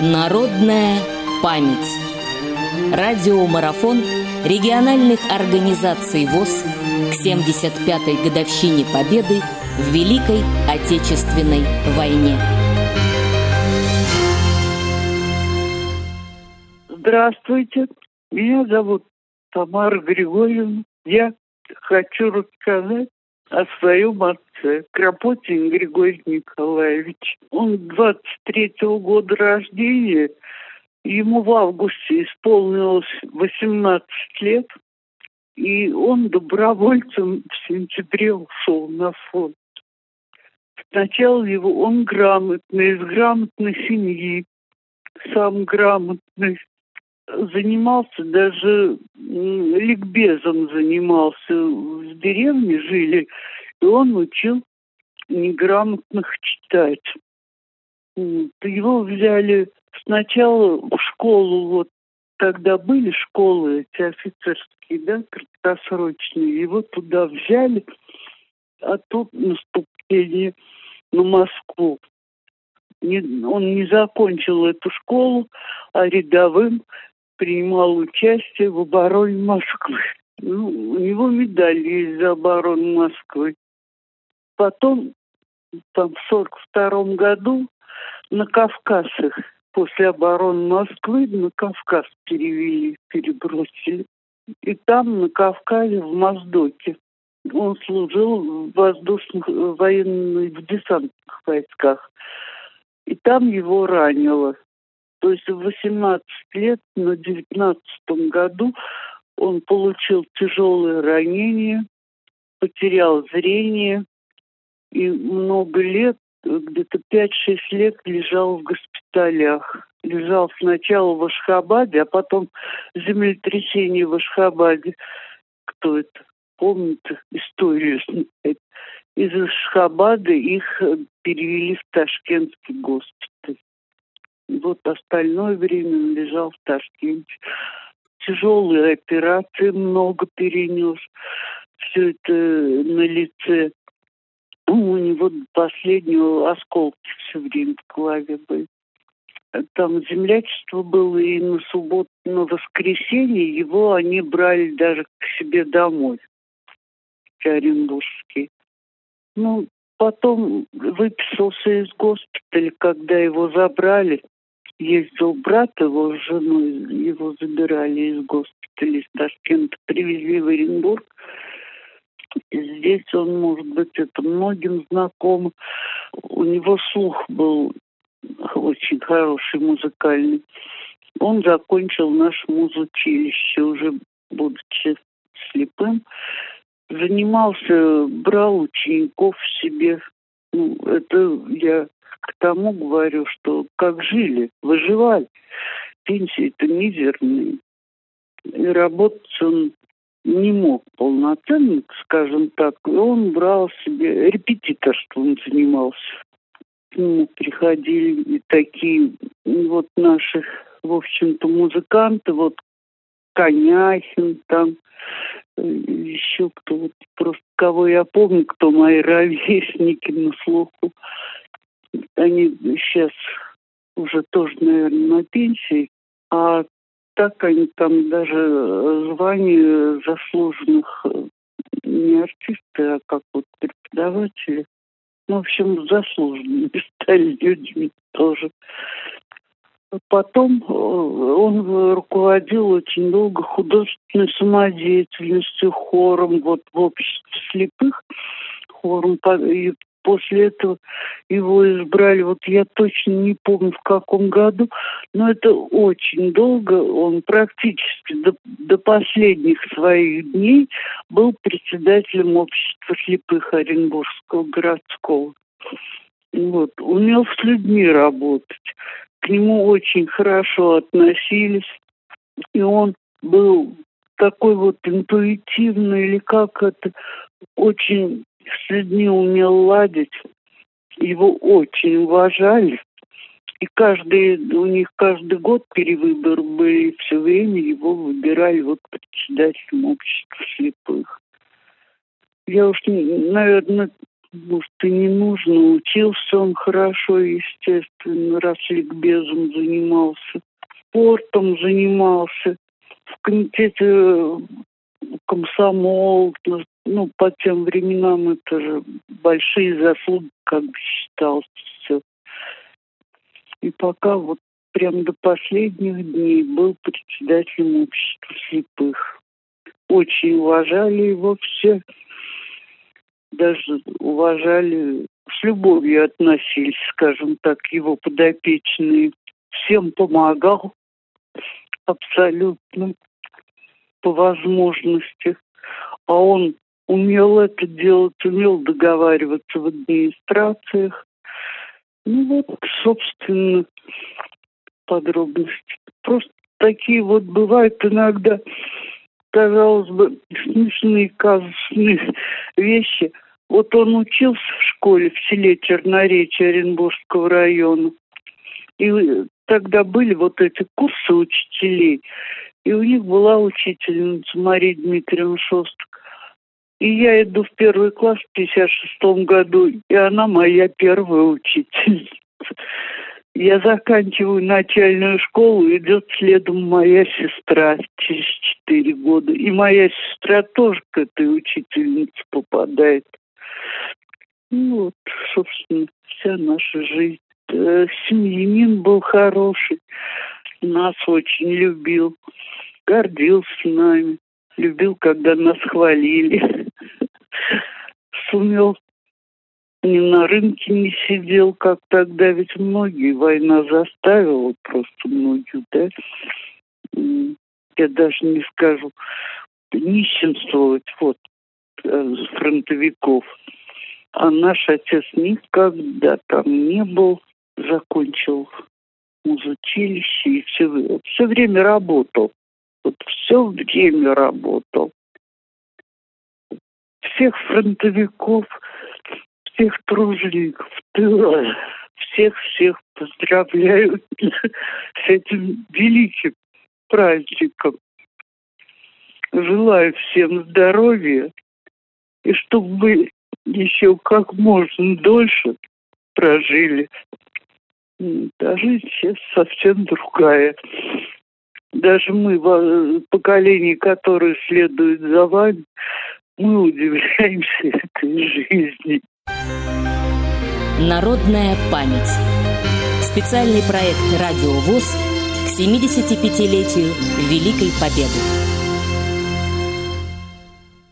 Народная память. Радиомарафон региональных организаций ВОЗ к 75-й годовщине Победы в Великой Отечественной войне. Здравствуйте, меня зовут Тамара Григорьевна. Я хочу рассказать о своем отце, Кропотин Григорий Николаевич. Он 23-го года рождения, ему в августе исполнилось 18 лет, и он добровольцем в сентябре ушел на фронт. Сначала его он грамотный, из грамотной семьи, сам грамотный, занимался даже ликбезом занимался. В деревне жили, и он учил неграмотных читать. Его взяли сначала в школу, вот тогда были школы эти офицерские, да, краткосрочные, его туда взяли, а тут наступление на Москву. Не, он не закончил эту школу, а рядовым принимал участие в обороне Москвы. Ну, у него медаль есть за оборону Москвы. Потом, там, в сорок втором году на Кавказ их после обороны Москвы на Кавказ перевели, перебросили. И там, на Кавказе, в Моздоке, он служил в воздушных, военных, в десантных войсках. И там его ранило. То есть в 18 лет, на 19 году он получил тяжелое ранение, потерял зрение и много лет, где-то 5-6 лет лежал в госпиталях. Лежал сначала в Ашхабаде, а потом землетрясение в Ашхабаде. Кто это помнит историю? Из Ашхабада их перевели в Ташкентский госпиталь. Вот остальное время он лежал в Ташкенте. Тяжелые операции много перенес. Все это на лице. У него последнего осколки все время в голове были. Там землячество было, и на субботу, на воскресенье его они брали даже к себе домой, Оренбургский. Ну, потом выписался из госпиталя, когда его забрали ездил брат его с женой, его забирали из госпиталя из Ташкента, привезли в Оренбург. Здесь он, может быть, это многим знаком. У него слух был очень хороший, музыкальный. Он закончил наше музучилище, уже будучи слепым. Занимался, брал учеников себе. Ну, это я к тому говорю, что как жили, выживали. Пенсии-то мизерные. И работать он не мог полноценно, скажем так. Он брал себе репетиторством занимался. К нему приходили и такие вот наши, в общем-то, музыканты, вот Коняхин там, э, еще кто вот просто кого я помню, кто мои ровесники на слуху они сейчас уже тоже, наверное, на пенсии, а так они там даже звание заслуженных э, не артисты, а как вот преподаватели. Ну, в общем, заслуженными стали людьми тоже. Потом э, он руководил очень долго художественной самодеятельностью, хором вот в обществе слепых, хором после этого его избрали, вот я точно не помню в каком году, но это очень долго, он практически до, до последних своих дней был председателем общества слепых Оренбургского городского. Вот, умел с людьми работать, к нему очень хорошо относились, и он был такой вот интуитивный или как это, очень с людьми умел ладить, его очень уважали. И каждый, у них каждый год перевыбор были, все время его выбирали вот председателем общества слепых. Я уж, наверное, может, и не нужно. Учился он хорошо, естественно, раз ликбезом занимался. Спортом занимался. В комитете э, комсомол, ну, по тем временам это же большие заслуги, как бы считалось все. И пока вот прям до последних дней был председателем общества слепых. Очень уважали его все даже уважали, с любовью относились, скажем так, его подопечные. Всем помогал абсолютно по возможности. А он умел это делать, умел договариваться в администрациях. Ну вот, собственно, подробности. Просто такие вот бывают иногда, казалось бы, смешные казусные вещи – вот он учился в школе в селе Черноречье Оренбургского района. И тогда были вот эти курсы учителей. И у них была учительница Мария Дмитриевна Шостак. И я иду в первый класс в 56 году, и она моя первая учительница. Я заканчиваю начальную школу, идет следом моя сестра через четыре года. И моя сестра тоже к этой учительнице попадает. Ну, вот, собственно, вся наша жизнь. Э, семьянин был хороший, нас очень любил, гордился нами, любил, когда нас хвалили. Сумел ни на рынке не сидел, как тогда, ведь многие война заставила просто многих, да. Я даже не скажу нищенствовать, вот, э, фронтовиков. А наш отец никогда там не был, закончил музучилище и все, все время работал. Вот все время работал. Всех фронтовиков, всех тружеников тыла, всех-всех поздравляю с этим великим праздником. Желаю всем здоровья, и чтобы мы еще как можно дольше прожили. А сейчас совсем другая. Даже мы, поколение, которое следует за вами, мы удивляемся этой жизни. Народная память. Специальный проект «Радио ВОЗ» к 75-летию Великой Победы.